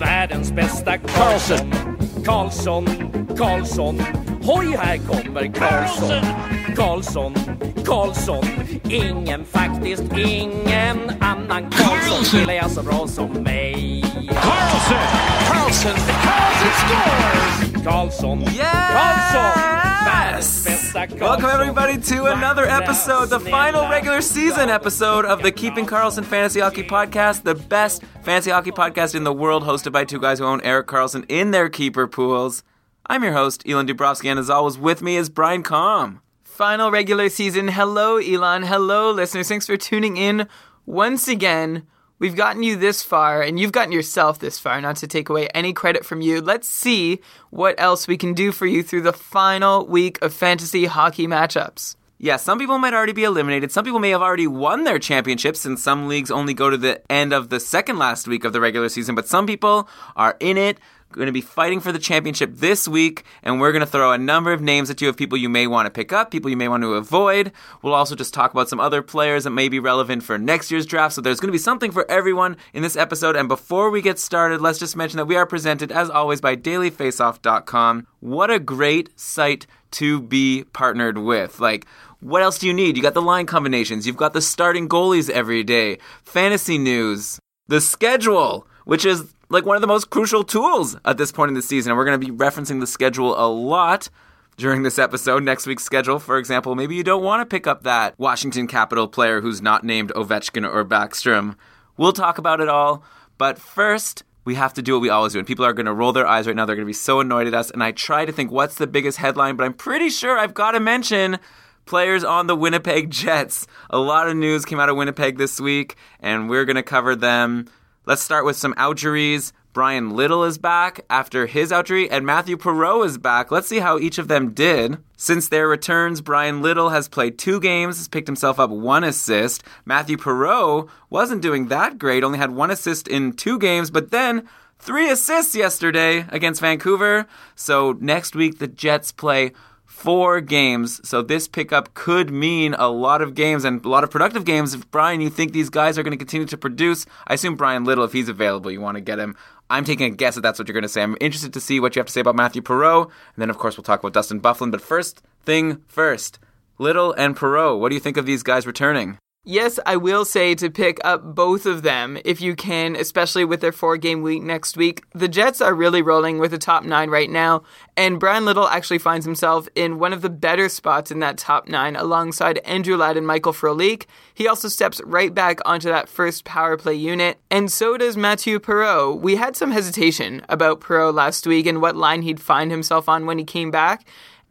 världens bästa Karlsson. Karlsson, Karlsson, hoj här kommer Karlsson. Karlsson, Karlsson, ingen faktiskt ingen annan Karlsson spelar jag så bra som mig. Carlson! Carlson! Carlson scores! Carlson! Yes! Karlsson, världens. Welcome everybody to another episode, the final regular season episode of the Keeping Karlsson Fantasy Hockey Podcast, the best fantasy hockey podcast in the world, hosted by two guys who own Erik Karlsson in their keeper pools. I'm your host, Elon Dubrovsky, and as always, with me is Brian Com. Final regular season. Hello, Elon. Hello, listeners. Thanks for tuning in once again. We've gotten you this far, and you've gotten yourself this far, not to take away any credit from you. Let's see what else we can do for you through the final week of fantasy hockey matchups. Yeah, some people might already be eliminated. Some people may have already won their championships, and some leagues only go to the end of the second last week of the regular season. But some people are in it, going to be fighting for the championship this week, and we're going to throw a number of names at you of people you may want to pick up, people you may want to avoid. We'll also just talk about some other players that may be relevant for next year's draft. So there's going to be something for everyone in this episode. And before we get started, let's just mention that we are presented, as always, by dailyfaceoff.com. What a great site to be partnered with. Like, what else do you need? You got the line combinations, you've got the starting goalies every day, fantasy news, the schedule, which is like one of the most crucial tools at this point in the season. And we're going to be referencing the schedule a lot during this episode. Next week's schedule, for example, maybe you don't want to pick up that Washington Capital player who's not named Ovechkin or Backstrom. We'll talk about it all. But first, we have to do what we always do. And people are going to roll their eyes right now. They're going to be so annoyed at us. And I try to think what's the biggest headline, but I'm pretty sure I've got to mention players on the Winnipeg Jets. A lot of news came out of Winnipeg this week, and we're going to cover them. Let's start with some outjuries. Bryan Little is back after his outjury, and Matthew Perreault is back. Let's see how each of them did. Since their returns, Bryan Little has played two games, has picked himself up one assist. Matthew Perreault wasn't doing that great, only had one assist in two games, but then three assists yesterday against Vancouver. So next week, the Jets play four games. So this pickup could mean a lot of games and a lot of productive games. If Brian, you think these guys are going to continue to produce, I assume Bryan Little, if he's available, you want to get him. I'm taking a guess that that's what you're going to say. I'm interested to see what you have to say about Matthew Perreault, and then of course we'll talk about Dustin Byfuglien. But first thing first, Little and Perreault. What do you think of these guys returning? Yes, I will say to pick up both of them if you can, especially with their four game week next week. The Jets are really rolling with the top nine right now, and Bryan Little actually finds himself in one of the better spots in that top nine alongside Andrew Ladd and Michael Frolik. He also steps right back onto that first power play unit, and so does Mathieu Perreault. We had some hesitation about Perreault last week and what line he'd find himself on when he came back.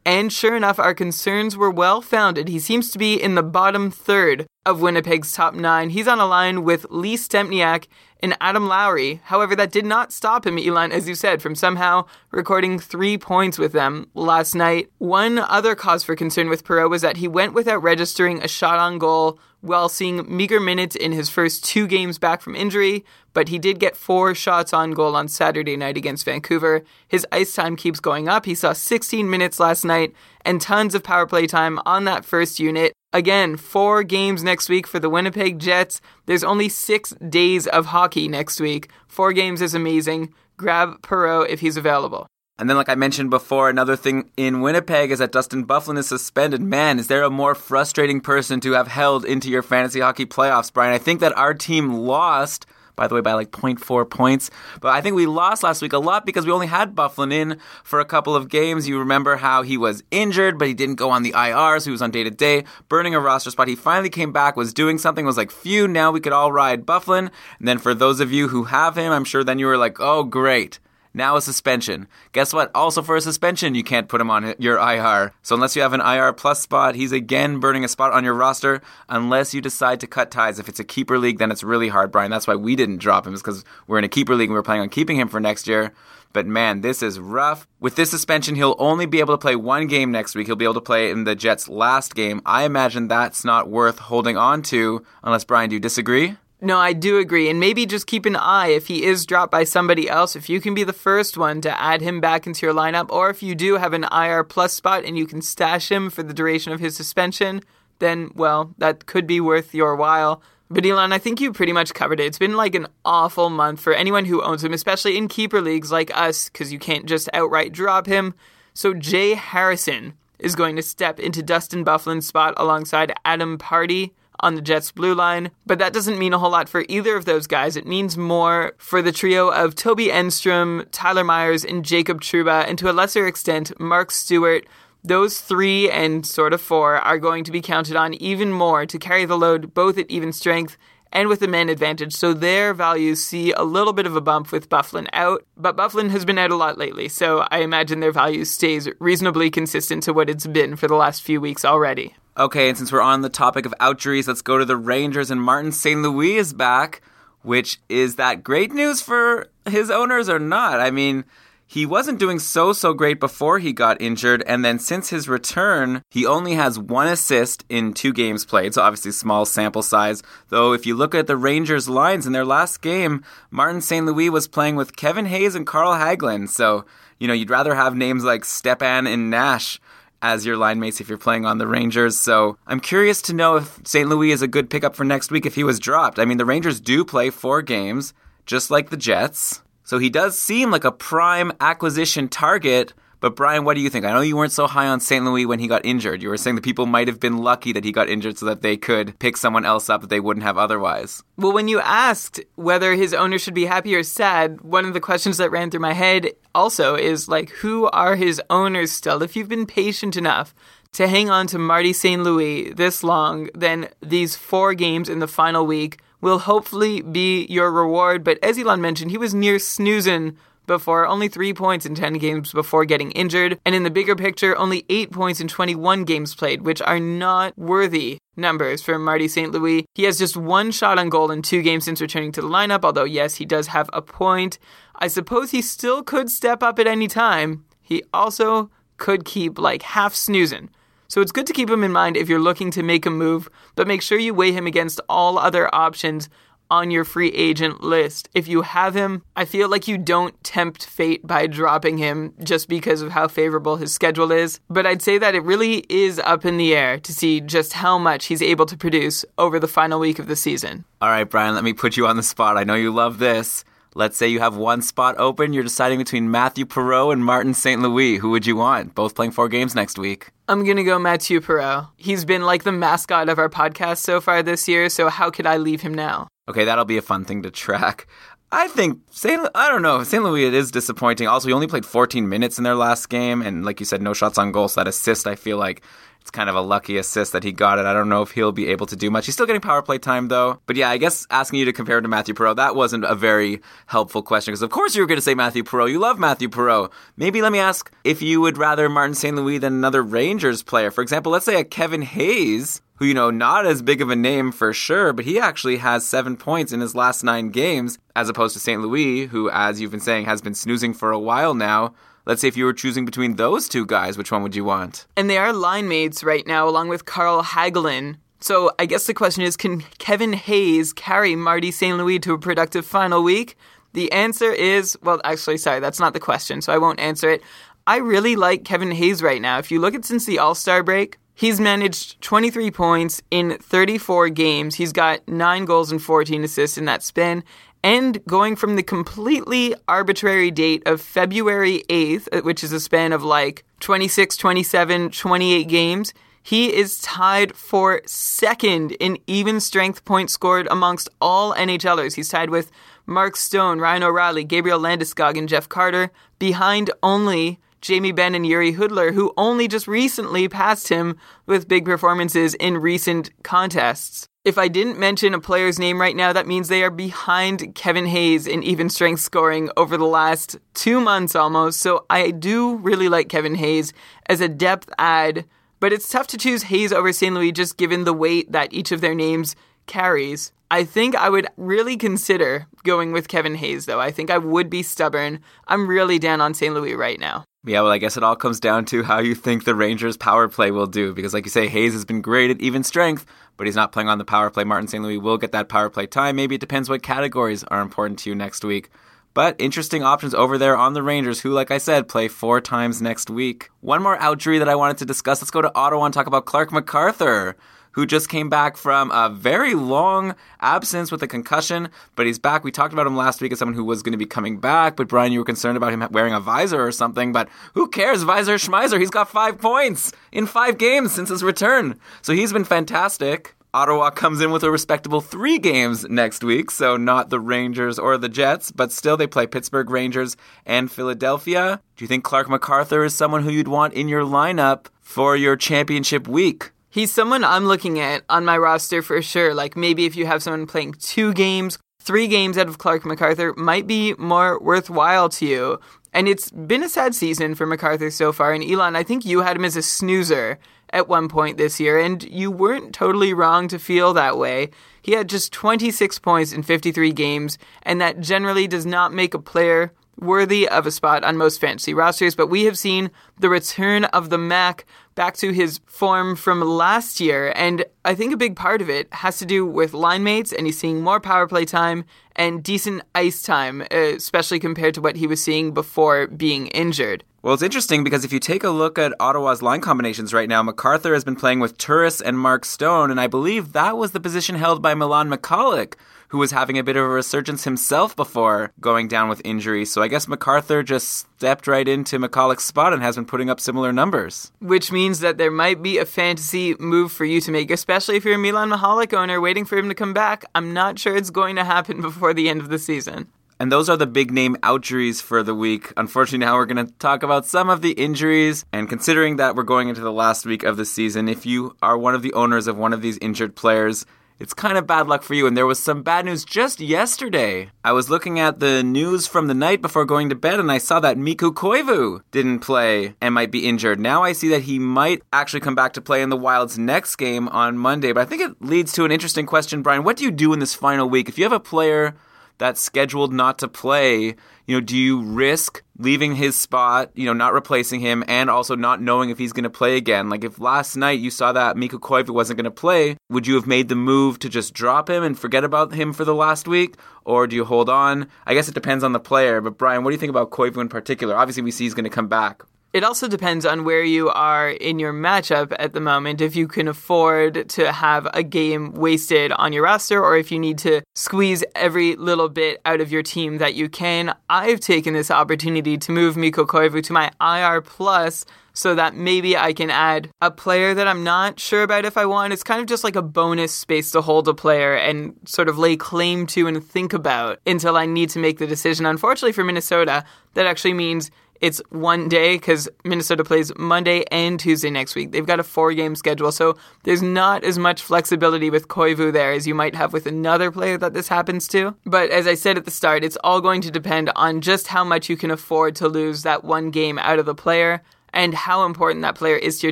And sure enough, our concerns were well founded. He seems to be in the bottom third of Winnipeg's top nine. He's on a line with Lee Stempniak and Adam Lowry. However, that did not stop him, Elon, as you said, from somehow recording three points with them last night. One other cause for concern with Perreault was that he went without registering a shot on goal while seeing meager minutes in his first two games back from injury, but he did get four shots on goal on Saturday night against Vancouver. His ice time keeps going up. He saw 16 minutes last night and tons of power play time on that first unit. Again, four games next week for the Winnipeg Jets. There's only six days of hockey next week. Four games is amazing. Grab Perreault if he's available. And then, like I mentioned before, another thing in Winnipeg is that Dustin Byfuglien is suspended. Man, is there a more frustrating person to have held into your fantasy hockey playoffs, Brian? I think that our team lost by the way, by like 0.4 points. But I think we lost last week a lot because we only had Byfuglien in for a couple of games. You remember how he was injured, but he didn't go on the IR, so he was on day to day, burning a roster spot. He finally came back, was doing something, was like, phew, now we could all ride Byfuglien. And then for those of you who have him, I'm sure then you were like, oh, great. Now a suspension. Guess what? Also for a suspension, you can't put him on your IR. So unless you have an IR plus spot, he's again burning a spot on your roster. Unless you decide to cut ties. If it's a keeper league, then it's really hard, Brian. That's why we didn't drop him, is because we're in a keeper league and we're planning on keeping him for next year. But man, this is rough. With this suspension, he'll only be able to play one game next week. He'll be able to play in the Jets' last game. I imagine that's not worth holding on to, unless Brian, do you disagree? No, I do agree. And maybe just keep an eye if he is dropped by somebody else, if you can be the first one to add him back into your lineup, or if you do have an IR plus spot and you can stash him for the duration of his suspension, then, well, that could be worth your while. But Elon, I think you pretty much covered it. It's been like an awful month for anyone who owns him, especially in keeper leagues like us, because you can't just outright drop him. So Jay Harrison is going to step into Dustin Byfuglien's spot alongside Adam Pardy on the Jets blue line, but that doesn't mean a whole lot for either of those guys. It means more for the trio of Toby Enstrom, Tyler Myers, and Jacob Trouba, and to a lesser extent, Mark Stuart. Those three and sort of four are going to be counted on even more to carry the load both at even strength and with the man advantage, so their values see a little bit of a bump with Byfuglien out. But Byfuglien has been out a lot lately, so I imagine their value stays reasonably consistent to what it's been for the last few weeks already. Okay, and since we're on the topic of outjuries, let's go to the Rangers, and Martin St. Louis is back, which is that great news for his owners or not? I mean, he wasn't doing so so great before he got injured and then since his return he only has one assist in two games played so obviously small sample size though if you look at the rangers lines in their last game martin st louis was playing with kevin hayes and carl hagelin so you know you'd rather have names like stepan and nash as your line mates if you're playing on the Rangers. So I'm curious to know if St. Louis is a good pickup for next week if he was dropped. I mean, the Rangers do play four games, just like the Jets. So he does seem like a prime acquisition target. But Brian, what do you think? I know you weren't so high on St. Louis when he got injured. You were saying that people might have been lucky that he got injured so that they could pick someone else up that they wouldn't have otherwise. Well, when you asked whether his owner should be happy or sad, one of the questions that ran through my head also is like, who are his owners still? If you've been patient enough to hang on to Marty St. Louis this long, then these four games in the final week will hopefully be your reward. But as Elon mentioned, he was near snoozing before, only three points in 10 games before getting injured. And in the bigger picture, only eight points in 21 games played, which are not worthy numbers for Marty St. Louis. He has just one shot on goal in two games since returning to the lineup, although, yes, he does have a point. I suppose he still could step up at any time. He also could keep like half snoozing. So it's good to keep him in mind if you're looking to make a move, but make sure you weigh him against all other options on your free agent list. If you have him, I feel like you don't tempt fate by dropping him just because of how favorable his schedule is. But I'd say that it really is up in the air to see just how much he's able to produce over the final week of the season. All right, Brian, let me put you on the spot. I know you love this. Let's say you have one spot open. You're deciding between Matthew Perreault and Martin St. Louis. Who would you want? Both playing four games next week. I'm going to go Matthew Perreault. He's been like the mascot of our podcast so far this year, so how could I leave him now? Okay, that'll be a fun thing to track. I think St. I don't know. St. Louis it is disappointing. Also, he only played 14 minutes in their last game, and like you said, no shots on goal. So that assist, I feel like it's kind of a lucky assist that he got it. I don't know if he'll be able to do much. He's still getting power play time though. But yeah, I guess asking you to compare him to Matthew Perreault, that wasn't a very helpful question because of course you were going to say Matthew Perreault. You love Matthew Perreault. Maybe let me ask if you would rather Martin St. Louis than another Rangers player. For example, let's say a Kevin Hayes who, you know, not as big of a name for sure, but he actually has seven points in his last nine games, as opposed to St. Louis, who, as you've been saying, has been snoozing for a while now. Let's say if you were choosing between those two guys, which one would you want? And they are line mates right now, along with Carl Hagelin. So I guess the question is can Kevin Hayes carry Marty St. Louis to a productive final week? The answer is well, actually, sorry, that's not the question, so I won't answer it. I really like Kevin Hayes right now. If you look at since the All Star break, he's managed 23 points in 34 games. He's got 9 goals and 14 assists in that span and going from the completely arbitrary date of February 8th, uh, which is a span of like 26, 27, 28 games, He is tied for second in even strength points scored amongst all NHLers. He's tied with Mark Stone, Ryan O'Reilly, Gabriel Landeskog, and Jeff Carter, behind only Jamie Benn and Jiri Hudler, who only just recently passed him with big performances in recent contests. If I didn't mention a player's name right now, that means they are behind Kevin Hayes in even strength scoring over the last two months almost. So I do really like Kevin Hayes as a depth add, but it's tough to choose Hayes over St. Louis just given the weight that each of their names carries. I think I would really consider going with Kevin Hayes, though. I think I would be stubborn. I'm really down on St. Louis right now. Yeah, well, I guess it all comes down to how you think the Rangers' power play will do. Because, like you say, Hayes has been great at even strength, but he's not playing on the power play. Martin St. Louis will get that power play time. Maybe it depends what categories are important to you next week. But interesting options over there on the Rangers, who, like I said, play four times next week. One more outjury that I wanted to discuss. Let's go to Ottawa and talk about Clarke MacArthur who just came back from a very long absence with a concussion, but he's back. We talked about him last week as someone who was going to be coming back, but Brian, you were concerned about him wearing a visor or something, but who cares? Visor Schmeiser, he's got five points in five games since his return. So he's been fantastic. Ottawa comes in with a respectable three games next week, so not the Rangers or the Jets, but still they play Pittsburgh Rangers and Philadelphia. Do you think Clarke MacArthur is someone who you'd want in your lineup for your championship week? He's someone I'm looking at on my roster for sure. Like maybe if you have someone playing two games, three games out of Clarke MacArthur might be more worthwhile to you. And it's been a sad season for MacArthur so far. And Elon, I think you had him as a snoozer at one point this year, and you weren't totally wrong to feel that way. He had just 26 points in 53 games, and that generally does not make a player worthy of a spot on most fantasy rosters, but we have seen the return of the Mac back to his form from last year, and I think a big part of it has to do with line mates, and he's seeing more power play time and decent ice time, uh, especially compared to what he was seeing before being injured. Well, it's interesting because if you take a look at Ottawa's line combinations right now, MacArthur has been playing with Turris and Mark Stone, and I believe that was the position held by Milan Michalek, who was having a bit of a resurgence himself before going down with injury. So I guess MacArthur just stepped right into Michalek's spot and has been putting up similar numbers. Which means that there might be a fantasy move for you to make, especially if you're a Milan Michalek owner waiting for him to come back. I'm not sure it's going to happen before the end of the season. And those are the big name outjuries for the week. Unfortunately, now we're going to talk about some of the injuries. And considering that we're going into the last week of the season, if you are one of the owners of one of these injured players, it's kind of bad luck for you. And there was some bad news just yesterday. I was looking at the news from the night before going to bed and I saw that Mikko Koivu didn't play and might be injured. Now I see that he might actually come back to play in the Wild's next game on Monday. But I think it leads to an interesting question, Brian. What do you do in this final week? If you have a player that's scheduled not to play, you know, do you risk leaving his spot, you know, not replacing him, and also not knowing if he's going to play again? Like, if last night you saw that Mikko Koivu wasn't going to play, would you have made the move to just drop him and forget about him for the last week? Or do you hold on? I guess it depends on the player, but Brian, what do you think about Koivu in particular? Obviously, we see he's going to come back. It also depends on where you are in your matchup at the moment. If you can afford to have a game wasted on your roster, or if you need to squeeze every little bit out of your team that you can, I've taken this opportunity to move Mikko Koivu to my IR plus so that maybe I can add a player that I'm not sure about if I want. It's kind of just like a bonus space to hold a player and sort of lay claim to and think about until I need to make the decision. Unfortunately for Minnesota, that actually means it's one day because Minnesota plays Monday and Tuesday next week. They've got a four game schedule, so there's not as much flexibility with Koivu there as you might have with another player that this happens to. But as I said at the start, it's all going to depend on just how much you can afford to lose that one game out of the player and how important that player is to your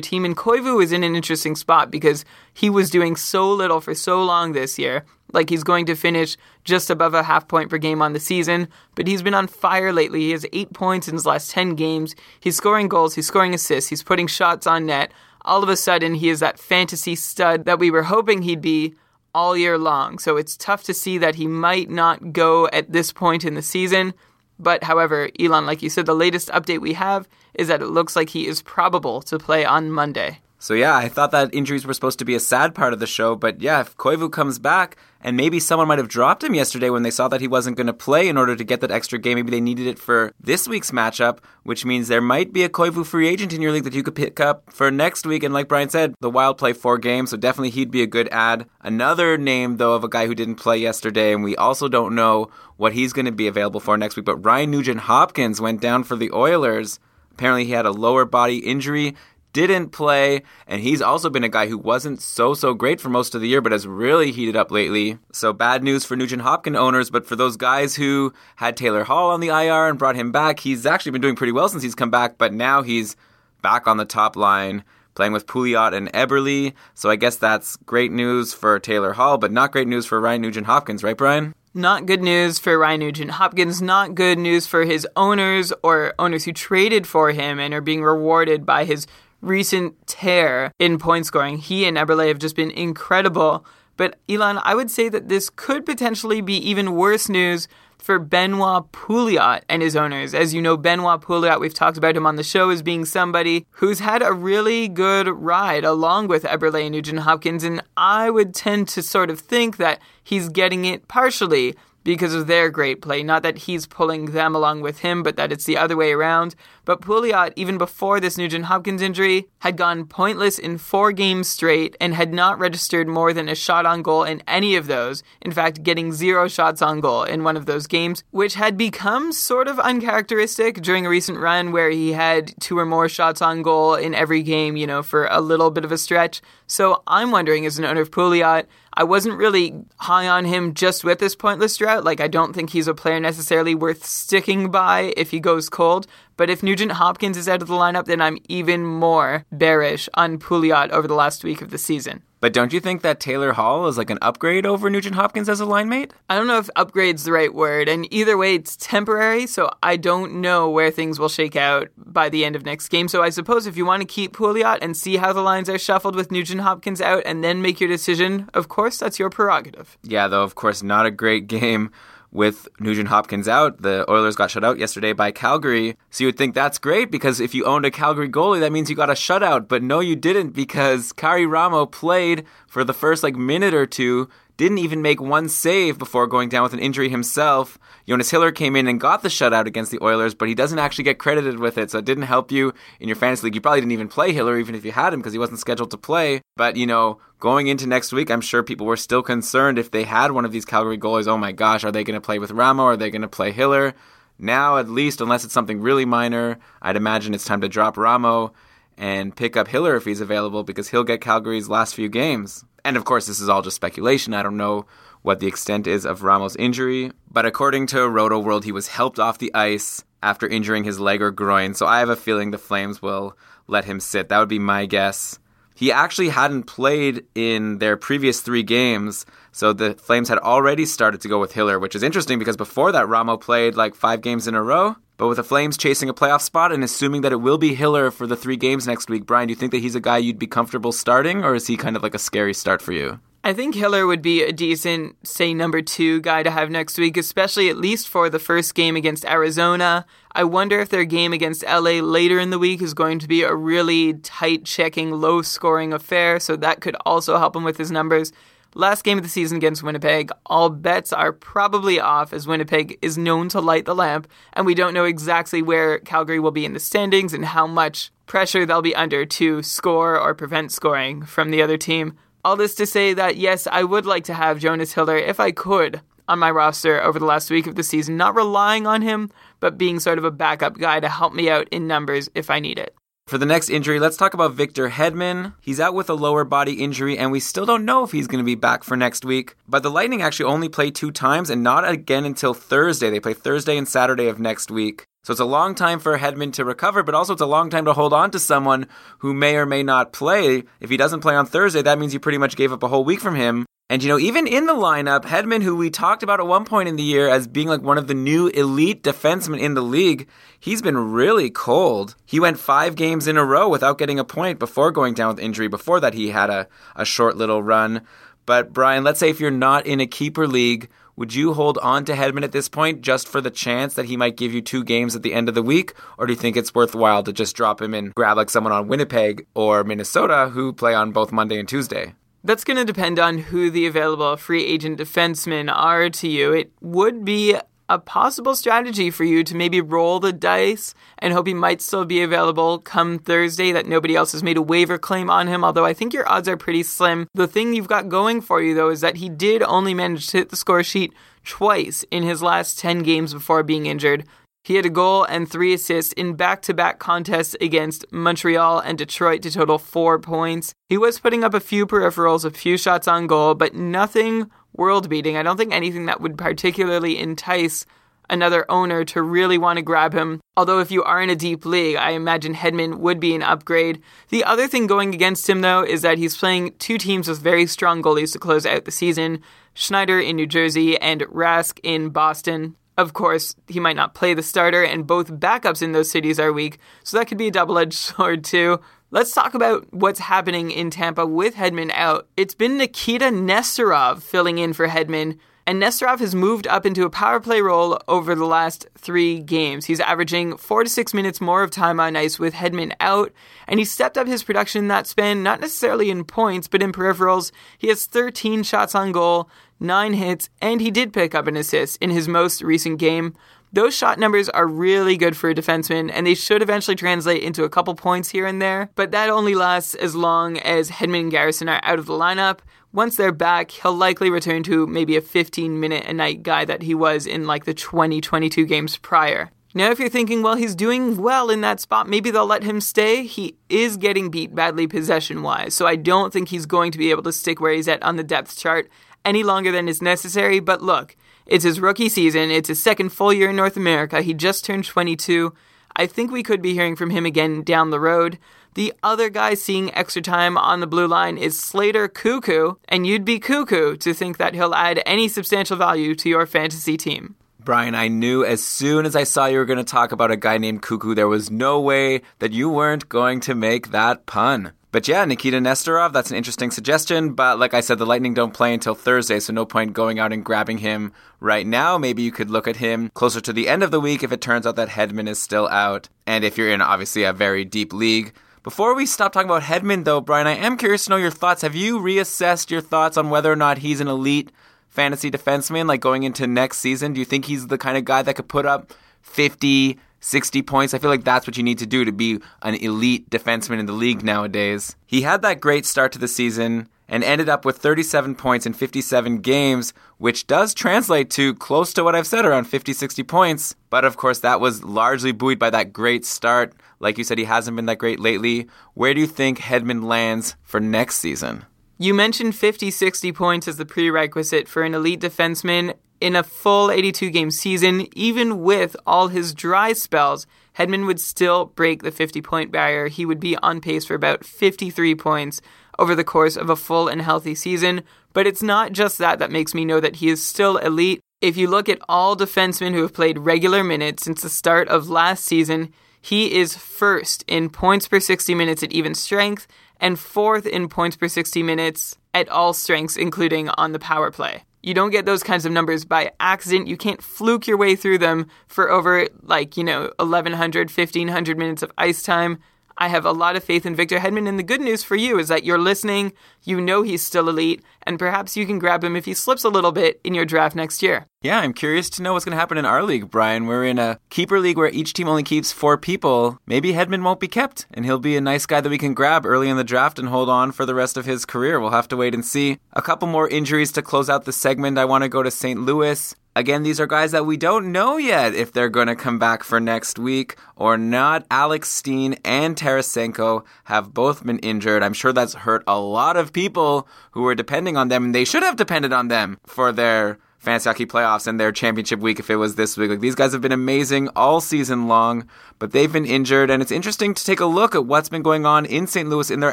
team. And Koivu is in an interesting spot because he was doing so little for so long this year. Like he's going to finish just above a half point per game on the season, but he's been on fire lately. He has eight points in his last 10 games. He's scoring goals, he's scoring assists, he's putting shots on net. All of a sudden, he is that fantasy stud that we were hoping he'd be all year long. So it's tough to see that he might not go at this point in the season. But however, Elon, like you said, the latest update we have is that it looks like he is probable to play on Monday. So yeah, I thought that injuries were supposed to be a sad part of the show, but yeah, if Koivu comes back, and maybe someone might have dropped him yesterday when they saw that he wasn't going to play in order to get that extra game. Maybe they needed it for this week's matchup, which means there might be a Koivu free agent in your league that you could pick up for next week. And like Brian said, the Wild play four games, so definitely he'd be a good ad. Another name though of a guy who didn't play yesterday, and we also don't know what he's going to be available for next week. But Ryan Nugent Hopkins went down for the Oilers. Apparently, he had a lower body injury didn't play, and he's also been a guy who wasn't so so great for most of the year, but has really heated up lately. So bad news for Nugent Hopkins owners, but for those guys who had Taylor Hall on the IR and brought him back, he's actually been doing pretty well since he's come back. But now he's back on the top line. Playing with Pouliot and Eberle. So I guess that's great news for Taylor Hall, but not great news for Ryan Nugent Hopkins, right, Brian? Not good news for Ryan Nugent Hopkins. Not good news for his owners or owners who traded for him and are being rewarded by his recent tear in point scoring. He and Eberle have just been incredible. But Elon, I would say that this could potentially be even worse news for Benoit Pouliot and his owners. As you know, Benoit Pouliot, we've talked about him on the show as being somebody who's had a really good ride along with Eberle and Nugent Hopkins, and I would tend to sort of think that he's getting it partially because of their great play. Not that he's pulling them along with him, but that it's the other way around. But Pouliot, even before this Nugent Hopkins injury, had gone pointless in four games straight and had not registered more than a shot on goal in any of those. In fact, getting zero shots on goal in one of those games, which had become sort of uncharacteristic during a recent run where he had two or more shots on goal in every game, you know, for a little bit of a stretch. So I'm wondering, as an owner of Pouliot, I wasn't really high on him just with this pointless drought. Like, I don't think he's a player necessarily worth sticking by if he goes cold. But if Nugent Hopkins is out of the lineup, then I'm even more bearish on Pouliot over the last week of the season. But don't you think that Taylor Hall is like an upgrade over Nugent Hopkins as a line mate? I don't know if upgrade's the right word, and either way, it's temporary, so I don't know where things will shake out by the end of next game. So I suppose if you want to keep Pouliot and see how the lines are shuffled with Nugent Hopkins out and then make your decision, of course, that's your prerogative. Yeah, though, of course, not a great game with Nugent Hopkins out, the Oilers got shut out yesterday by Calgary. So you would think that's great because if you owned a Calgary goalie, that means you got a shutout. But no, you didn't because Karri Ramo played for the first like minute or two didn't even make one save before going down with an injury himself. Jonas Hiller came in and got the shutout against the Oilers, but he doesn't actually get credited with it, so it didn't help you in your fantasy league. You probably didn't even play Hiller, even if you had him, because he wasn't scheduled to play. But, you know, going into next week, I'm sure people were still concerned if they had one of these Calgary goalies. Oh my gosh, are they going to play with Ramo? Are they going to play Hiller? Now, at least, unless it's something really minor, I'd imagine it's time to drop Ramo and pick up Hiller if he's available because he'll get Calgary's last few games. And of course, this is all just speculation. I don't know what the extent is of Ramo's injury, but according to Rotoworld, he was helped off the ice after injuring his leg or groin. So I have a feeling the Flames will let him sit. That would be my guess. He actually hadn't played in their previous three games, so the Flames had already started to go with Hiller, which is interesting because before that, Ramo played like five games in a row. But with the Flames chasing a playoff spot and assuming that it will be Hiller for the three games next week, Brian, do you think that he's a guy you'd be comfortable starting, or is he kind of like a scary start for you? I think Hiller would be a decent, say, number two guy to have next week, especially at least for the first game against Arizona. I wonder if their game against LA later in the week is going to be a really tight checking, low scoring affair, so that could also help him with his numbers. Last game of the season against Winnipeg, all bets are probably off as Winnipeg is known to light the lamp, and we don't know exactly where Calgary will be in the standings and how much pressure they'll be under to score or prevent scoring from the other team. All this to say that yes, I would like to have Jonas Hiller if I could on my roster over the last week of the season, not relying on him, but being sort of a backup guy to help me out in numbers if I need it. For the next injury, let's talk about Victor Hedman. He's out with a lower body injury, and we still don't know if he's going to be back for next week. But the Lightning actually only play two times and not again until Thursday. They play Thursday and Saturday of next week. So it's a long time for Hedman to recover, but also it's a long time to hold on to someone who may or may not play. If he doesn't play on Thursday, that means you pretty much gave up a whole week from him. And you know, even in the lineup, Hedman, who we talked about at one point in the year as being like one of the new elite defensemen in the league, he's been really cold. He went five games in a row without getting a point before going down with injury. Before that, he had a, a short little run. But Brian, let's say if you're not in a keeper league, Would you hold on to Hedman at this point just for the chance that he might give you two games at the end of the week? Or do you think it's worthwhile to just drop him and grab like someone on Winnipeg or Minnesota who play on both Monday and Tuesday? That's going to depend on who the available free agent defensemen are to you. It would be a possible strategy for you to maybe roll the dice and hope he might still be available come Thursday, that nobody else has made a waiver claim on him, although I think your odds are pretty slim. The thing you've got going for you, though, is that he did only manage to hit the score sheet twice in his last 10 games before being injured. He had a goal and three assists in back to back contests against Montreal and Detroit to total four points. He was putting up a few peripherals, a few shots on goal, but nothing world beating. I don't think anything that would particularly entice another owner to really want to grab him. Although, if you are in a deep league, I imagine Hedman would be an upgrade. The other thing going against him, though, is that he's playing two teams with very strong goalies to close out the season Schneider in New Jersey and Rask in Boston. Of course, he might not play the starter, and both backups in those cities are weak, so that could be a double edged sword, too. Let's talk about what's happening in Tampa with Hedman out. It's been Nikita Nesterov filling in for Hedman, and Nesterov has moved up into a power play role over the last three games. He's averaging four to six minutes more of time on ice with Hedman out, and he stepped up his production that span, not necessarily in points, but in peripherals. He has 13 shots on goal, nine hits, and he did pick up an assist in his most recent game. Those shot numbers are really good for a defenseman, and they should eventually translate into a couple points here and there, but that only lasts as long as Hedman and Garrison are out of the lineup. Once they're back, he'll likely return to maybe a 15 minute a night guy that he was in like the 2022 games prior. Now, if you're thinking, well, he's doing well in that spot, maybe they'll let him stay. He is getting beat badly possession wise, so I don't think he's going to be able to stick where he's at on the depth chart any longer than is necessary. But look, it's his rookie season. It's his second full year in North America. He just turned 22. I think we could be hearing from him again down the road. The other guy seeing extra time on the blue line is Slater Koekkoek, and you'd be cuckoo to think that he'll add any substantial value to your fantasy team. Brian, I knew as soon as I saw you were going to talk about a guy named Koekkoek, there was no way that you weren't going to make that pun. But yeah, Nikita Nesterov, that's an interesting suggestion. But like I said, the Lightning don't play until Thursday, so no point going out and grabbing him right now. Maybe you could look at him closer to the end of the week if it turns out that Hedman is still out. And if you're in obviously a very deep league. Before we stop talking about Hedman, though, Brian, I am curious to know your thoughts. Have you reassessed your thoughts on whether or not he's an elite fantasy defenseman, like going into next season? Do you think he's the kind of guy that could put up 50, 60 points. I feel like that's what you need to do to be an elite defenseman in the league nowadays. He had that great start to the season and ended up with 37 points in 57 games, which does translate to close to what I've said around 50, 60 points. But of course, that was largely buoyed by that great start. Like you said, he hasn't been that great lately. Where do you think Hedman lands for next season? You mentioned 50, 60 points as the prerequisite for an elite defenseman in a full 82 game season, even with all his dry spells, Hedman would still break the 50 point barrier. He would be on pace for about 53 points over the course of a full and healthy season. But it's not just that that makes me know that he is still elite. If you look at all defensemen who have played regular minutes since the start of last season, he is first in points per 60 minutes at even strength and fourth in points per 60 minutes at all strengths, including on the power play. You don't get those kinds of numbers by accident. You can't fluke your way through them for over, like, you know, 1,100, 1,500 minutes of ice time. I have a lot of faith in Victor Hedman, and the good news for you is that you're listening, you know he's still elite, and perhaps you can grab him if he slips a little bit in your draft next year. Yeah, I'm curious to know what's going to happen in our league, Brian. We're in a keeper league where each team only keeps four people. Maybe Hedman won't be kept, and he'll be a nice guy that we can grab early in the draft and hold on for the rest of his career. We'll have to wait and see. A couple more injuries to close out the segment. I want to go to St. Louis. Again, these are guys that we don't know yet if they're going to come back for next week or not. Alex Steen and Tarasenko have both been injured. I'm sure that's hurt a lot of people who were depending on them, and they should have depended on them for their fantasy hockey playoffs and their championship week if it was this week. Like these guys have been amazing all season long, but they've been injured, and it's interesting to take a look at what's been going on in St. Louis in their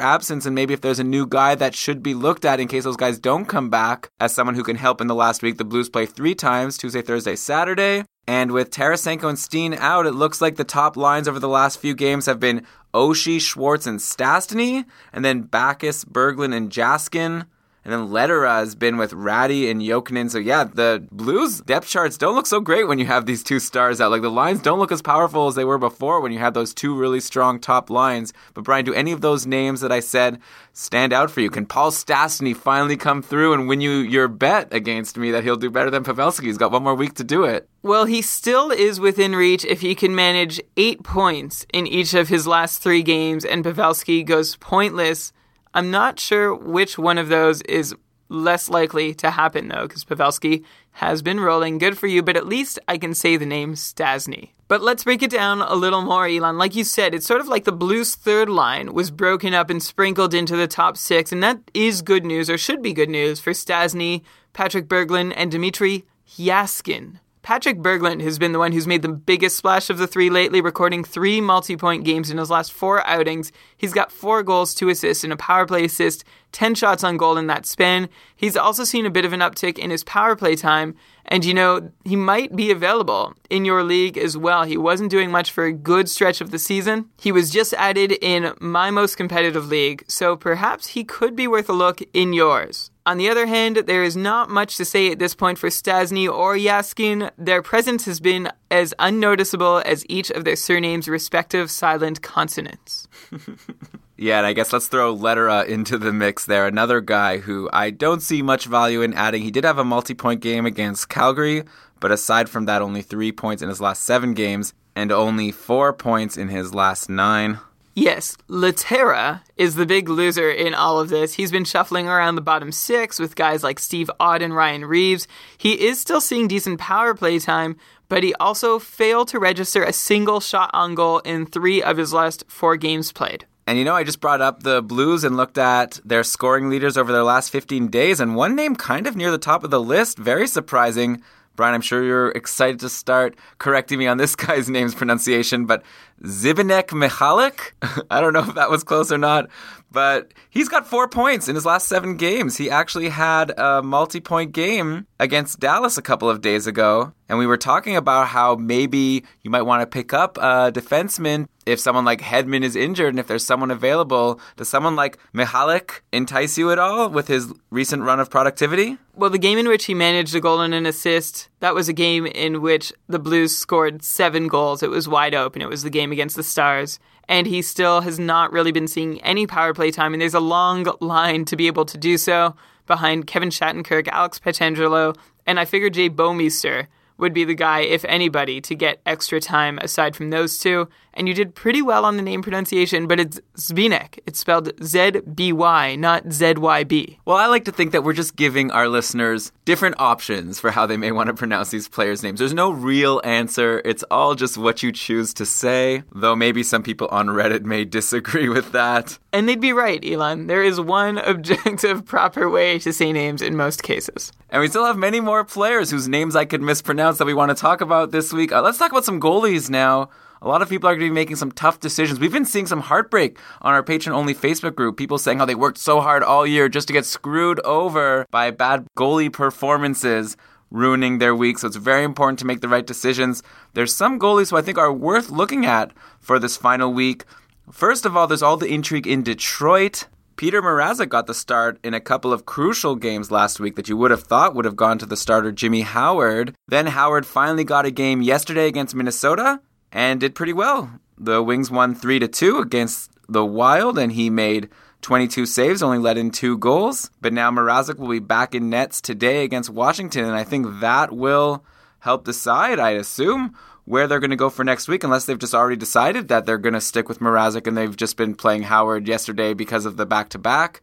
absence, and maybe if there's a new guy that should be looked at in case those guys don't come back as someone who can help in the last week. The Blues play three times Tuesday, Thursday, Saturday. And with Tarasenko and Steen out, it looks like the top lines over the last few games have been Oshie, Schwartz, and Stastny, and then Backes, Berglund, and Jaskin. And then Lehtera has been with Ratty and Jokinen. So yeah, the Blues depth charts don't look so great when you have these two stars out. Like the lines don't look as powerful as they were before when you had those two really strong top lines. But Brian, do any of those names that I said stand out for you? Can Paul Stastny finally come through and win you your bet against me that he'll do better than Pavelski? He's got one more week to do it. Well, he still is within reach if he can manage eight points in each of his last three games, and Pavelski goes pointless. I'm not sure which one of those is less likely to happen, though, because Pavelski has been rolling. Good for you, but at least I can say the name Stastny. But let's break it down a little more, Elon. Like you said, it's sort of like the Blues' third line was broken up and sprinkled into the top six, and that is good news, or should be good news, for Stastny, Patrick Berglund, and Dmitry Jaskin. Patrick Berglund has been the one who's made the biggest splash of the three lately, recording three multi point games in his last four outings. He's got four goals, two assists, and a power play assist, 10 shots on goal in that span. He's also seen a bit of an uptick in his power play time, and you know, he might be available in your league as well. He wasn't doing much for a good stretch of the season. He was just added in my most competitive league, so perhaps he could be worth a look in yours. On the other hand, there is not much to say at this point for Stastny or Jaskin. Their presence has been as unnoticeable as each of their surnames' respective silent consonants. Yeah, and I guess let's throw Lehtera into the mix there. Another guy who I don't see much value in adding. He did have a multi point game against Calgary, but aside from that, only three points in his last seven games and only four points in his last nine. Yes, Lehtera is the big loser in all of this. He's been shuffling around the bottom six with guys like Steve Ott and Ryan Reaves. He is still seeing decent power play time, but he also failed to register a single shot on goal in three of his last four games played. And you know, I just brought up the Blues and looked at their scoring leaders over their last 15 days, and one name kind of near the top of the list, very surprising. Brian, I'm sure you're excited to start correcting me on this guy's name's pronunciation, but Zibinek Mihalik? I don't know if that was close or not, but he's got four points in his last seven games. He actually had a multi point game against Dallas a couple of days ago, and we were talking about how maybe you might want to pick up a defenseman if someone like Hedman is injured and if there's someone available. Does someone like Mihalik entice you at all with his recent run of productivity? Well, the game in which he managed a goal and an assist, that was a game in which the Blues scored seven goals. It was wide open. It was the game against the Stars. And he still has not really been seeing any power play time. And there's a long line to be able to do so behind Kevin Shattenkirk, Alex Pietrangelo, and I figured Jay Bouwmeester would be the guy, if anybody, to get extra time aside from those two. And you did pretty well on the name pronunciation, but it's Zbynek. It's spelled Z B Y, not Z Y B. Well, I like to think that we're just giving our listeners different options for how they may want to pronounce these players' names. There's no real answer, it's all just what you choose to say, though maybe some people on Reddit may disagree with that. And they'd be right, Elon. There is one objective, proper way to say names in most cases. And we still have many more players whose names I could mispronounce that we want to talk about this week. Uh, let's talk about some goalies now. A lot of people are going to be making some tough decisions. We've been seeing some heartbreak on our patron only Facebook group. People saying how they worked so hard all year just to get screwed over by bad goalie performances, ruining their week. So it's very important to make the right decisions. There's some goalies who I think are worth looking at for this final week. First of all, there's all the intrigue in Detroit. Peter Mrazek got the start in a couple of crucial games last week that you would have thought would have gone to the starter Jimmy Howard. Then Howard finally got a game yesterday against Minnesota and did pretty well. The Wings won 3 to 2 against the Wild and he made 22 saves, only let in two goals. But now Mrazek will be back in nets today against Washington and I think that will help decide, I assume, where they're going to go for next week, unless they've just already decided that they're going to stick with Mrazek and they've just been playing Howard yesterday because of the back to back.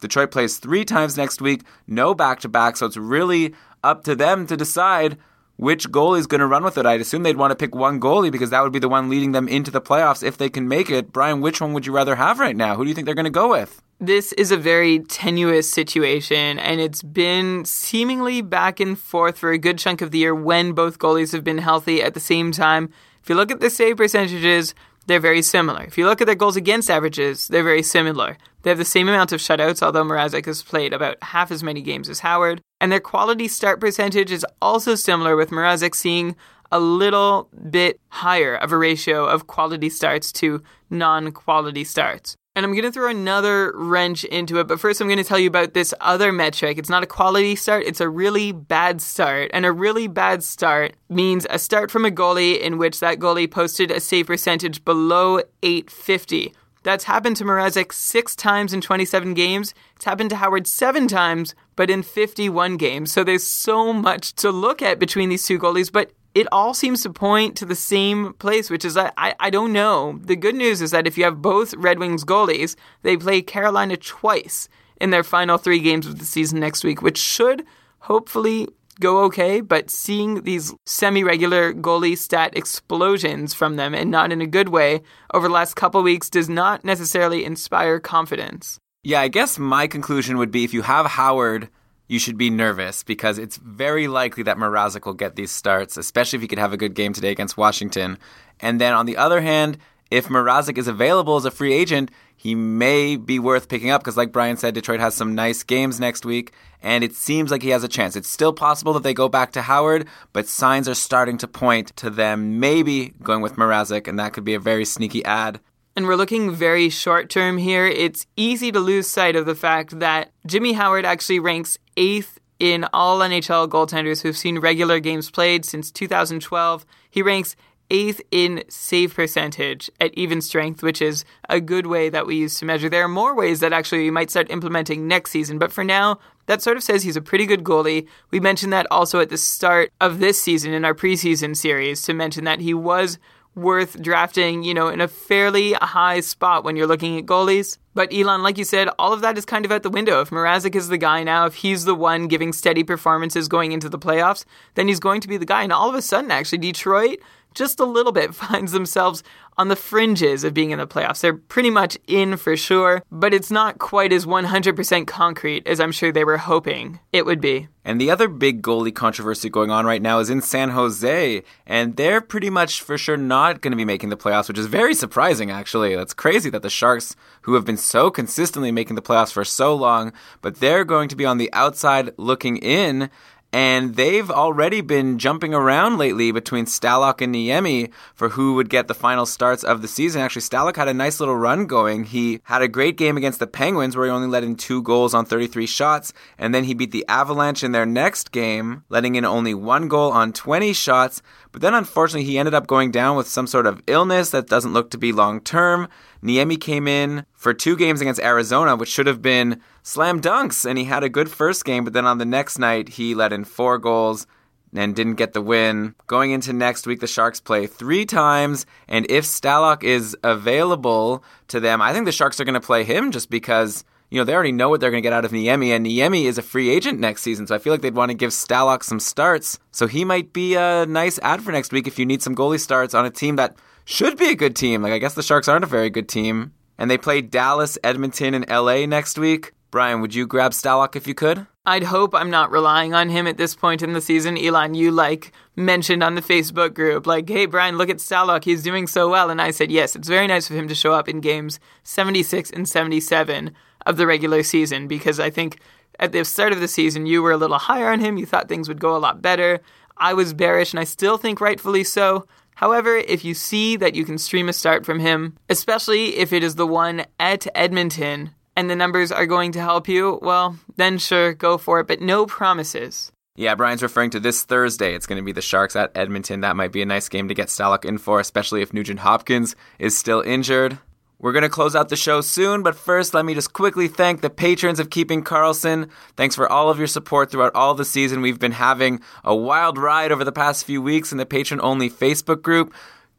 Detroit plays three times next week, no back to back, so it's really up to them to decide which goalie is going to run with it. I'd assume they'd want to pick one goalie because that would be the one leading them into the playoffs if they can make it. Brian, which one would you rather have right now? Who do you think they're going to go with? This is a very tenuous situation, and it's been seemingly back and forth for a good chunk of the year when both goalies have been healthy at the same time. If you look at the save percentages, they're very similar. If you look at their goals against averages, they're very similar. They have the same amount of shutouts, although Mrazek has played about half as many games as Howard. And their quality start percentage is also similar, with Mrazek seeing a little bit higher of a ratio of quality starts to non quality starts. And I'm going to throw another wrench into it, but first I'm going to tell you about this other metric. It's not a quality start, it's a really bad start. And a really bad start means a start from a goalie in which that goalie posted a save percentage below 850. That's happened to Mrazek six times in 27 games. It's happened to Howard seven times, but in 51 games. So there's so much to look at between these two goalies, but it all seems to point to the same place, which is that I, I don't know. The good news is that if you have both Red Wings goalies, they play Carolina twice in their final three games of the season next week, which should hopefully go okay. But seeing these semi regular goalie stat explosions from them and not in a good way over the last couple weeks does not necessarily inspire confidence. Yeah, I guess my conclusion would be if you have Howard you should be nervous because it's very likely that Mrazek will get these starts, especially if he could have a good game today against Washington. And then on the other hand, if Mrazek is available as a free agent, he may be worth picking up because, like Brian said, Detroit has some nice games next week, and it seems like he has a chance. It's still possible that they go back to Howard, but signs are starting to point to them maybe going with Mrazek, and that could be a very sneaky add and we're looking very short term here, it's easy to lose sight of the fact that Jimmy Howard actually ranks eighth in all NHL goaltenders who've seen regular games played since 2012. He ranks eighth in save percentage at even strength, which is a good way that we use to measure. There are more ways that actually we might start implementing next season, but for now, that sort of says he's a pretty good goalie. We mentioned that also at the start of this season in our preseason series to mention that he was worth drafting, you know, in a fairly high spot when you're looking at goalies. But Elon, like you said, all of that is kind of out the window. If Mrazek is the guy now, if he's the one giving steady performances going into the playoffs, then he's going to be the guy. And all of a sudden, actually, Detroit just a little bit finds themselves on the fringes of being in the playoffs. They're pretty much in for sure, but it's not quite as 100% concrete as I'm sure they were hoping it would be. And the other big goalie controversy going on right now is in San Jose, and they're pretty much for sure not going to be making the playoffs, which is very surprising, actually. That's crazy that the Sharks, who have been so consistently making the playoffs for so long, but they're going to be on the outside looking in and they've already been jumping around lately between Stalock and Niemi for who would get the final starts of the season. Actually, Stalock had a nice little run going. He had a great game against the Penguins where he only let in two goals on 33 shots, and then he beat the Avalanche in their next game, letting in only one goal on 20 shots. But then unfortunately, he ended up going down with some sort of illness that doesn't look to be long term. Niemi came in for two games against Arizona, which should have been slam dunks, and he had a good first game, but then on the next night, he let in four goals and didn't get the win. Going into next week, the Sharks play three times, and if Stalock is available to them, I think the Sharks are going to play him just because you know, they already know what they're going to get out of Niemi, and Niemi is a free agent next season, so I feel like they'd want to give Stalock some starts. So he might be a nice add for next week if you need some goalie starts on a team that should be a good team. Like, I guess the Sharks aren't a very good team. And they play Dallas, Edmonton, and LA next week. Brian, would you grab Stalock if you could? I'd hope I'm not relying on him at this point in the season. Elon, you like mentioned on the Facebook group, like, hey, Brian, look at Stalock. He's doing so well. And I said, yes, it's very nice of him to show up in games 76 and 77 of the regular season because I think at the start of the season you were a little higher on him. You thought things would go a lot better. I was bearish, and I still think rightfully so. However, if you see that you can stream a start from him, especially if it is the one at Edmonton and the numbers are going to help you, well, then sure, go for it, but no promises. Yeah, Brian's referring to this Thursday. It's going to be the Sharks at Edmonton. That might be a nice game to get Stalock in for, especially if Nugent Hopkins is still injured. We're going to close out the show soon, but first, let me just quickly thank the patrons of Keeping Karlsson. Thanks for all of your support throughout all the season. We've been having a wild ride over the past few weeks in the patron only Facebook group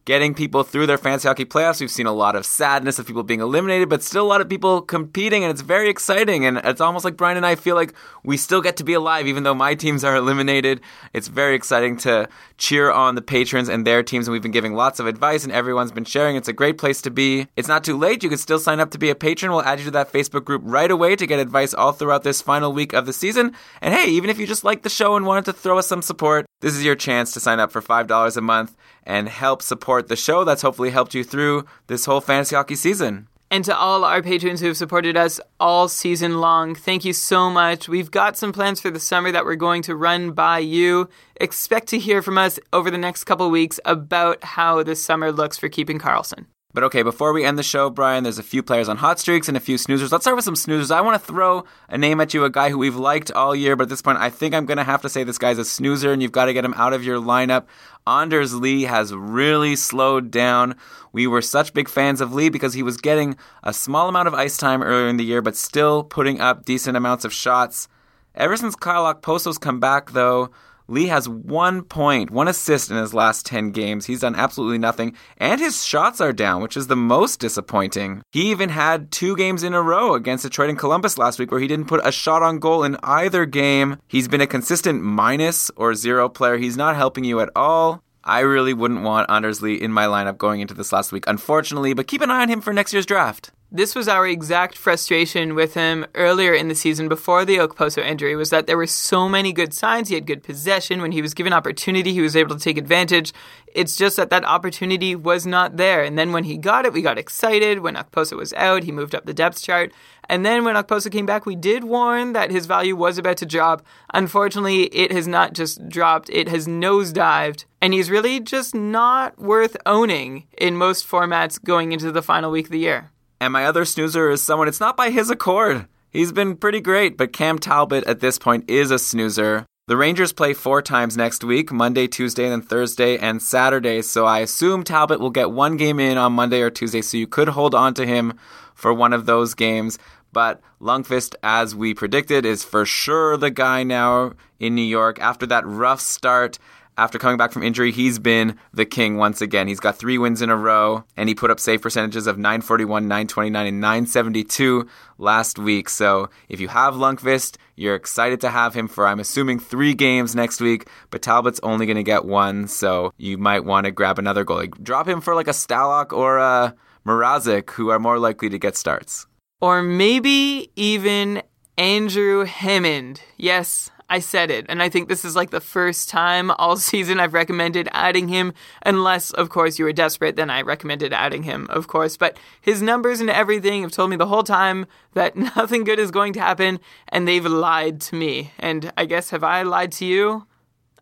getting people through their fantasy hockey playoffs. We've seen a lot of sadness of people being eliminated, but still a lot of people competing, and it's very exciting. And it's almost like Brian and I feel like we still get to be alive, even though my teams are eliminated. It's very exciting to cheer on the patrons and their teams, and we've been giving lots of advice, and everyone's been sharing. It's a great place to be. It's not too late. You can still sign up to be a patron. We'll add you to that Facebook group right away to get advice all throughout this final week of the season. And hey, even if you just like the show and wanted to throw us some support, this is your chance to sign up for $5 a month and help support the show that's hopefully helped you through this whole fantasy hockey season. And to all our patrons who have supported us all season long, thank you so much. We've got some plans for the summer that we're going to run by you. Expect to hear from us over the next couple weeks about how the summer looks for Keeping Karlsson. But okay, before we end the show, Brian, there's a few players on hot streaks and a few snoozers. Let's start with some snoozers. I want to throw a name at you, a guy who we've liked all year, but at this point, I think I'm going to have to say this guy's a snoozer, and you've got to get him out of your lineup. Anders Lee has really slowed down. We were such big fans of Lee because he was getting a small amount of ice time earlier in the year, but still putting up decent amounts of shots. Ever since Kyle Okposo's come back, though, Lee has one point, one assist in his last 10 games. He's done absolutely nothing, and his shots are down, which is the most disappointing. He even had two games in a row against Detroit and Columbus last week where he didn't put a shot on goal in either game. He's been a consistent minus or zero player. He's not helping you at all. I really wouldn't want Anders Lee in my lineup going into this last week, unfortunately, but keep an eye on him for next year's draft. This was our exact frustration with him earlier in the season before the Okposo injury was that there were so many good signs. He had good possession. When he was given opportunity, he was able to take advantage. It's just that that opportunity was not there. And then when he got it, we got excited. When Okposo was out, he moved up the depth chart. And then when Okposo came back, we did warn that his value was about to drop. Unfortunately, it has not just dropped, it has nosedived. And he's really just not worth owning in most formats going into the final week of the year. And my other snoozer is someone, it's not by his accord. He's been pretty great, but Cam Talbot at this point is a snoozer. The Rangers play four times next week Monday, Tuesday, then Thursday, and Saturday. So I assume Talbot will get one game in on Monday or Tuesday, so you could hold on to him for one of those games. But Lundqvist, as we predicted, is for sure the guy now in New York. After that rough start, after coming back from injury, he's been the king once again. He's got three wins in a row, and he put up save percentages of 941, 929, and 972 last week. So if you have Lundqvist, you're excited to have him for, I'm assuming, three games next week, but Talbot's only going to get one, so you might want to grab another goalie. Drop him for like a Stalock or a Mrazek, who are more likely to get starts. Or maybe even Andrew Hammond. Yes, I said it, and I think this is like the first time all season I've recommended adding him, unless, of course, you were desperate, then I recommended adding him, of course. But his numbers and everything have told me the whole time that nothing good is going to happen, and they've lied to me. And I guess, have I lied to you?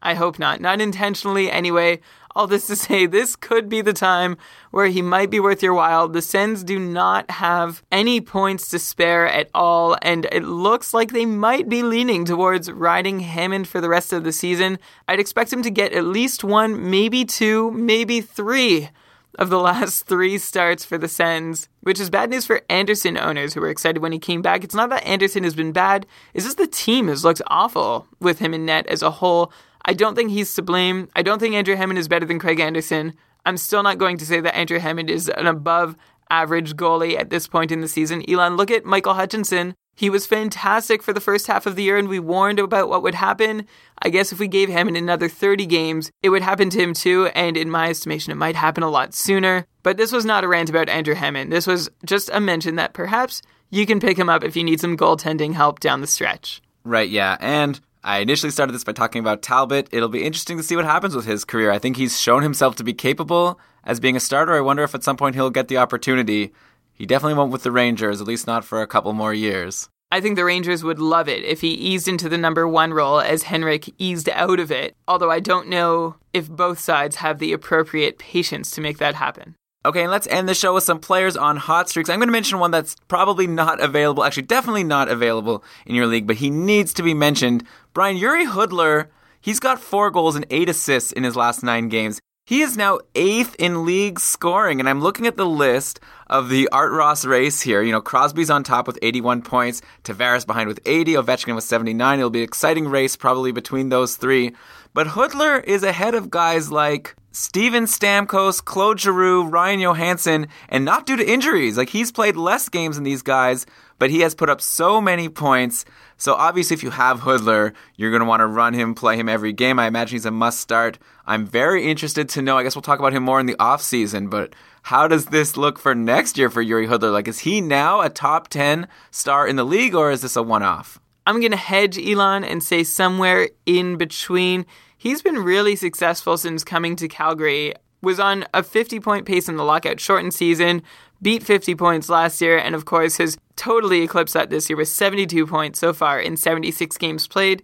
I hope not. Not intentionally, anyway. All this to say, this could be the time where he might be worth your while. The Sens do not have any points to spare at all, and it looks like they might be leaning towards riding Hammond for the rest of the season. I'd expect him to get at least one, maybe two, maybe three of the last three starts for the Sens, which is bad news for Anderson owners who were excited when he came back. It's not that Anderson has been bad, it's just the team has looked awful with him in net as a whole. I don't think he's to blame. I don't think Andrew Hammond is better than Craig Anderson. I'm still not going to say that Andrew Hammond is an above average goalie at this point in the season. Elon, look at Michael Hutchinson. He was fantastic for the first half of the year, and we warned about what would happen. I guess if we gave Hammond another 30 games, it would happen to him too, and in my estimation, it might happen a lot sooner. But this was not a rant about Andrew Hammond. This was just a mention that perhaps you can pick him up if you need some goaltending help down the stretch. Right, yeah. And I initially started this by talking about Talbot. It'll be interesting to see what happens with his career. I think he's shown himself to be capable as being a starter. I wonder if at some point he'll get the opportunity. He definitely won't with the Rangers, at least not for a couple more years. I think the Rangers would love it if he eased into the number one role as Henrik eased out of it, although I don't know if both sides have the appropriate patience to make that happen. Okay, and let's end the show with some players on hot streaks. I'm going to mention one that's probably not available, actually, definitely not available in your league, but he needs to be mentioned. Brian Jiri Hudler, he's got four goals and eight assists in his last nine games. He is now eighth in league scoring, and I'm looking at the list of the Art Ross race here. You know, Crosby's on top with 81 points, Tavares behind with 80, Ovechkin with 79. It'll be an exciting race probably between those three. But Hudler is ahead of guys like Steven Stamkos, Claude Giroux, Ryan Johansen, and not due to injuries. Like he's played less games than these guys, but he has put up so many points. So obviously, if you have Hudler, you're going to want to run him, play him every game. I imagine he's a must start. I'm very interested to know. I guess we'll talk about him more in the off season, but how does this look for next year for Jiri Hudler? Like, is he now a top 10 star in the league, or is this a one off? I'm going to hedge Elon and say somewhere in between. He's been really successful since coming to Calgary. Was on a 50 point pace in the lockout shortened season, beat 50 points last year, and of course has totally eclipsed that this year with 72 points so far in 76 games played.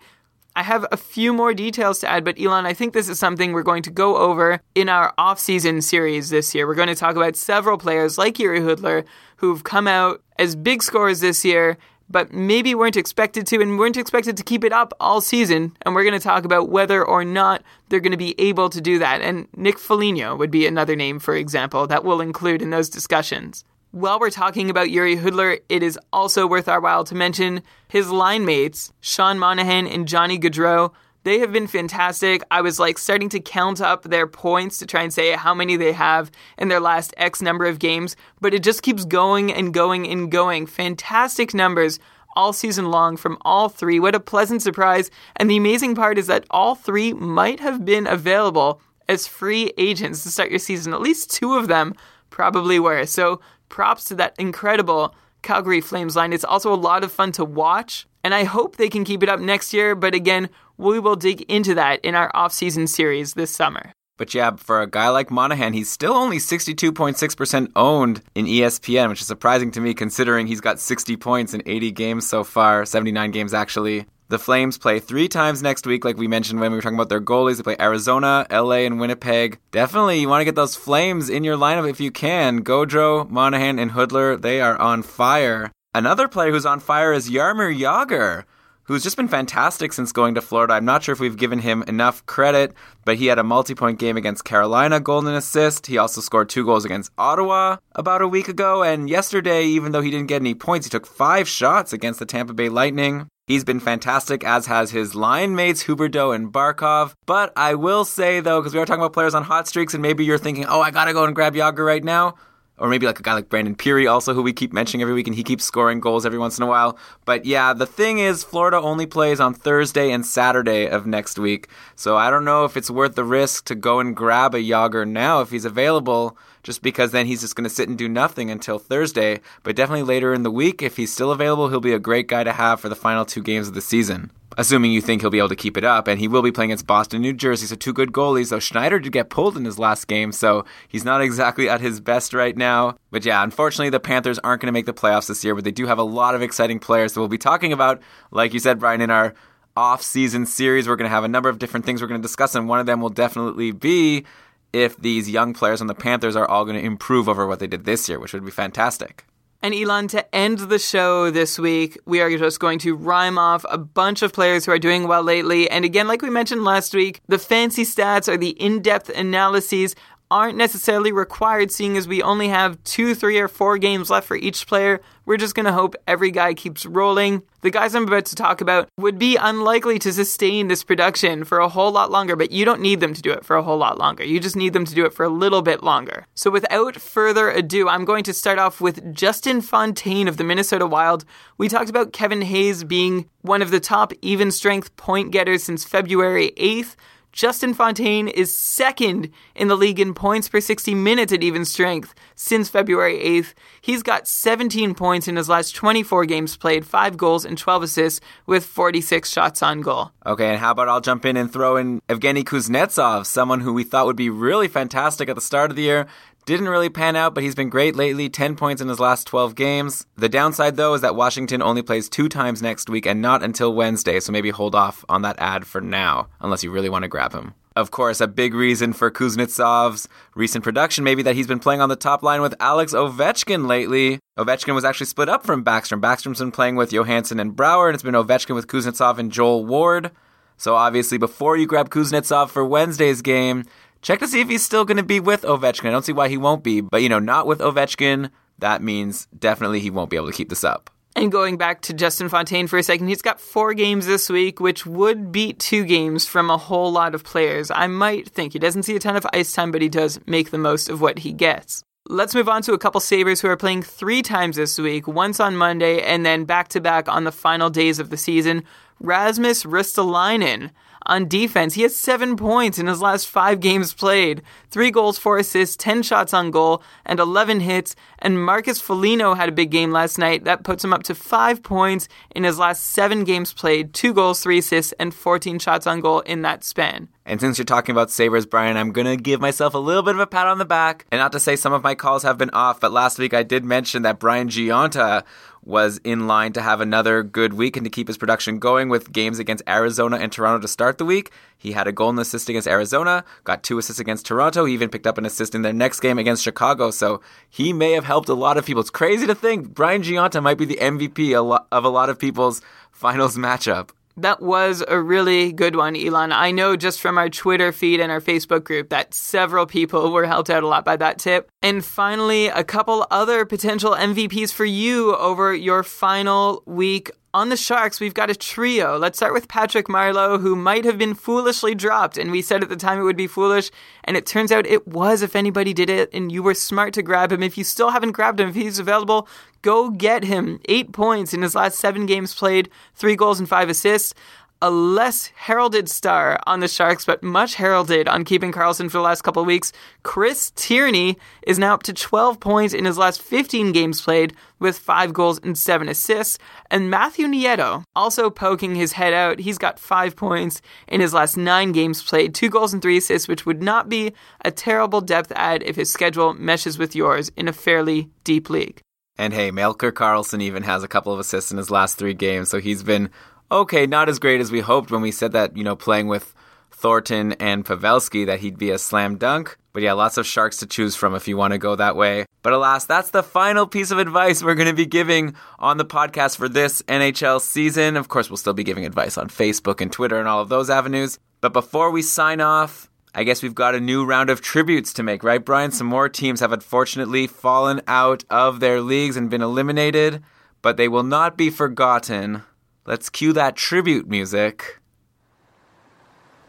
I have a few more details to add, but Elon, I think this is something we're going to go over in our off-season series this year. We're going to talk about several players like Jiri Hudler who've come out as big scorers this year but maybe weren't expected to and weren't expected to keep it up all season. And we're going to talk about whether or not they're going to be able to do that. And Nick Foligno would be another name, for example, that we'll include in those discussions. While we're talking about Jiri Hudler, it is also worth our while to mention his line mates, Sean Monahan and Johnny Gaudreau, they have been fantastic. I was like starting to count up their points to try and say how many they have in their last X number of games, but it just keeps going and going and going. Fantastic numbers all season long from all three. What a pleasant surprise. And the amazing part is that all three might have been available as free agents to start your season. At least two of them probably were. So props to that incredible Calgary Flames line. It's also a lot of fun to watch. And I hope they can keep it up next year. But again, we will dig into that in our off-season series this summer. But yeah, for a guy like Monahan, he's still only 62.6% owned in ESPN, which is surprising to me considering he's got 60 points in 80 games so far, 79 games actually. The Flames play three times next week, like we mentioned when we were talking about their goalies. They play Arizona, LA, and Winnipeg. Definitely, you want to get those Flames in your lineup if you can. Gaudreau, Monahan, and Hudler, they are on fire. Another player who's on fire is Jaromir Jagr who's just been fantastic since going to Florida. I'm not sure if we've given him enough credit, but he had a multi point game against Carolina, golden assist. He also scored two goals against Ottawa about a week ago. And yesterday, even though he didn't get any points, he took five shots against the Tampa Bay Lightning. He's been fantastic, as has his line mates, Huberdeau and Barkov. But I will say, though, because we are talking about players on hot streaks, and maybe you're thinking, oh, I gotta go and grab Jagr right now or maybe like a guy like Brandon Pirri, also who we keep mentioning every week, and he keeps scoring goals every once in a while. But yeah, the thing is, Florida only plays on Thursday and Saturday of next week, so I don't know if it's worth the risk to go and grab a Jagr now if he's available, just because then he's just going to sit and do nothing until Thursday. But definitely later in the week, if he's still available, he'll be a great guy to have for the final two games of the season assuming you think he'll be able to keep it up. And he will be playing against Boston, New Jersey, so two good goalies. Though Schneider did get pulled in his last game, so he's not exactly at his best right now. But yeah, unfortunately, the Panthers aren't going to make the playoffs this year, but they do have a lot of exciting players that we'll be talking about, like you said, Brian, in our off-season series. We're going to have a number of different things we're going to discuss, and one of them will definitely be if these young players on the Panthers are all going to improve over what they did this year, which would be fantastic. And Elon, to end the show this week, we are just going to rhyme off a bunch of players who are doing well lately. And again, like we mentioned last week, the fancy stats are the in depth analyses aren't necessarily required, seeing as we only have two, three, or four games left for each player. We're just going to hope every guy keeps rolling. The guys I'm about to talk about would be unlikely to sustain this production for a whole lot longer, but you don't need them to do it for a whole lot longer. You just need them to do it for a little bit longer. So without further ado, I'm going to start off with Justin Fontaine of the Minnesota Wild. We talked about Kevin Hayes being one of the top even strength point getters since February 8th. Justin Fontaine is second in the league in points per 60 minutes at even strength since February 8th. He's got 17 points in his last 24 games played, 5 goals and 12 assists with 46 shots on goal. Okay, and how about I'll jump in and throw in Evgeny Kuznetsov, someone who we thought would be really fantastic at the start of the year. Didn't really pan out, but he's been great lately. 10 points in his last 12 games. The downside, though, is that Washington only plays two times next week and not until Wednesday, so maybe hold off on that add for now, unless you really want to grab him. Of course, a big reason for Kuznetsov's recent production may be that he's been playing on the top line with Alex Ovechkin lately. Ovechkin was actually split up from Backstrom. Backstrom's been playing with Johansson and Brouwer, and it's been Ovechkin with Kuznetsov and Joel Ward. So obviously, before you grab Kuznetsov for Wednesday's game, Check to see if he's still going to be with Ovechkin. I don't see why he won't be, but you know, not with Ovechkin, that means definitely he won't be able to keep this up. And going back to Justin Fontaine for a second, he's got four games this week, which would beat two games from a whole lot of players. I might think he doesn't see a ton of ice time, but he does make the most of what he gets. Let's move on to a couple Sabres who are playing three times this week, once on Monday and then back to back on the final days of the season. Rasmus Ristolainen on defense. He has seven points in his last five games played, three goals, four assists, 10 shots on goal, and 11 hits. And Marcus Foligno had a big game last night. That puts him up to five points in his last seven games played, two goals, three assists, and 14 shots on goal in that span. And since you're talking about Sabres, Brian, I'm going to give myself a little bit of a pat on the back. And not to say some of my calls have been off, but last week I did mention that Brian Gionta was in line to have another good week and to keep his production going with games against Arizona and Toronto to start the week. He had a goal and assist against Arizona, got two assists against Toronto. He even picked up an assist in their next game against Chicago. So he may have helped a lot of people. It's crazy to think Brian Gionta might be the MVP of a lot of people's finals matchup. That was a really good one, Elon. I know just from our Twitter feed and our Facebook group that several people were helped out a lot by that tip. And finally, a couple other potential MVPs for you over your final week on the Sharks, we've got a trio. Let's start with Patrick Marleau, who might have been foolishly dropped. And we said at the time it would be foolish. And it turns out it was if anybody did it and you were smart to grab him. If you still haven't grabbed him, if he's available, go get him. Eight points in his last seven games played, three goals and five assists a less heralded star on the Sharks, but much heralded on keeping Karlsson for the last couple of weeks. Chris Tierney is now up to 12 points in his last 15 games played with 5 goals and 7 assists. And Matthew Nieto also poking his head out. He's got 5 points in his last 9 games played, 2 goals and 3 assists, which would not be a terrible depth add if his schedule meshes with yours in a fairly deep league. And hey, Melker Karlsson even has a couple of assists in his last three games, so he's been okay, not as great as we hoped when we said that, you know, playing with Thornton and Pavelski, that he'd be a slam dunk. But yeah, lots of sharks to choose from if you want to go that way. But alas, that's the final piece of advice we're going to be giving on the podcast for this NHL season. Of course, we'll still be giving advice on Facebook and Twitter and all of those avenues. But before we sign off, I guess we've got a new round of tributes to make, right, Brian? Some more teams have unfortunately fallen out of their leagues and been eliminated, but they will not be forgotten. Let's cue that tribute music.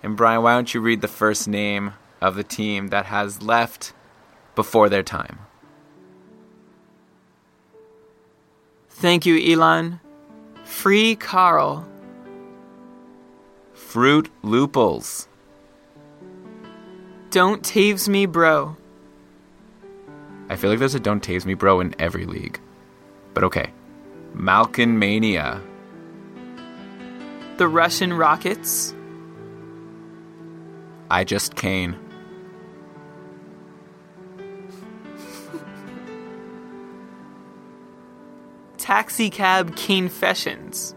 And Brian, why don't you read the first name of the team that has left before their time? Thank you, Elon. Free Carl. Fruit Looples. Don't Taves Me Bro. I feel like there's a Don't Tase Me Bro in every league. But okay. Malkin Mania the Russian rockets. I just Kane. Taxi cab confessions.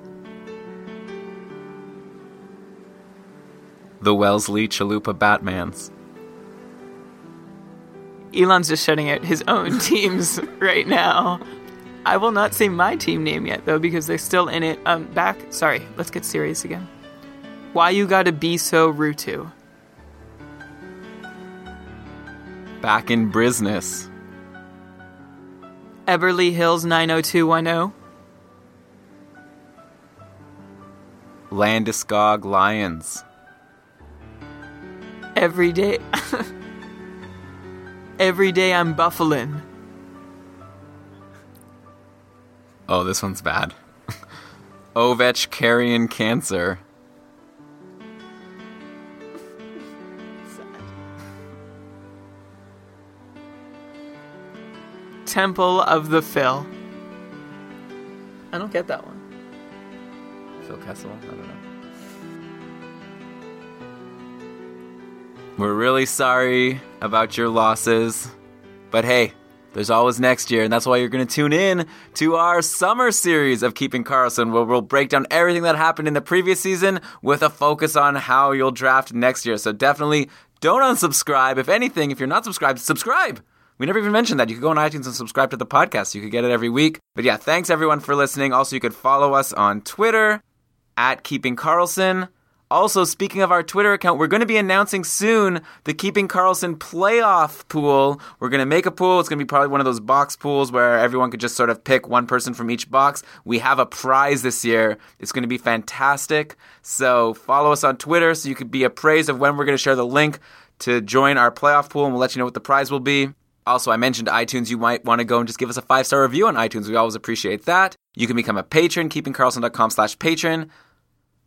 The Wellesley Chalupa Batmans. Elon's just shutting out his own teams right now. I will not say my team name yet though because they're still in it. Um, back. Sorry, let's get serious again. Why you gotta be so Rutu? Back in business. Everly Hills 90210. Landeskog Lions. Every day. Every day I'm buffalin'. Oh, this one's bad. Ovech carrying cancer. Temple of the Phil. I don't get that one. Phil Kessel? I don't know. We're really sorry about your losses, but hey, there's always next year, and that's why you're going to tune in to our summer series of Keeping Karlsson, where we'll break down everything that happened in the previous season with a focus on how you'll draft next year. So definitely don't unsubscribe. If anything, if you're not subscribed, subscribe. We never even mentioned that. You could go on iTunes and subscribe to the podcast. You could get it every week. But yeah, thanks everyone for listening. Also, you could follow us on Twitter at Keeping Karlsson. Also, speaking of our Twitter account, we're going to be announcing soon the Keeping Karlsson playoff pool. We're going to make a pool. It's going to be probably one of those box pools where everyone could just sort of pick one person from each box. We have a prize this year. It's going to be fantastic. So follow us on Twitter so you could be appraised of when we're going to share the link to join our playoff pool, and we'll let you know what the prize will be. Also, I mentioned iTunes. You might want to go and just give us a five star review on iTunes. We always appreciate that. You can become a patron, keepingkarlsson.com slash patron.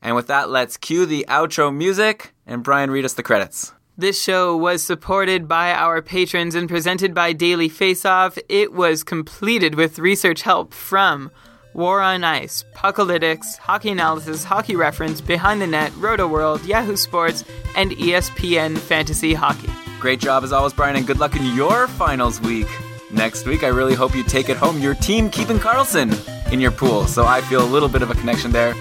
And with that, let's cue the outro music and Brian read us the credits. This show was supported by our patrons and presented by Daily Faceoff. It was completed with research help from War on Ice, Puckalytics, Hockey Analysis, Hockey Reference, Behind the Net, Rotoworld, Yahoo Sports, and ESPN Fantasy Hockey. Great job as always, Brian, and good luck in your finals week. Next week, I really hope you take it home your team keeping Karlsson, in your pool. So I feel a little bit of a connection there.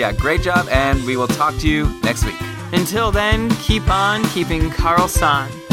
Yeah, great job, and we will talk to you next week. Until then, keep on keeping Karlsson.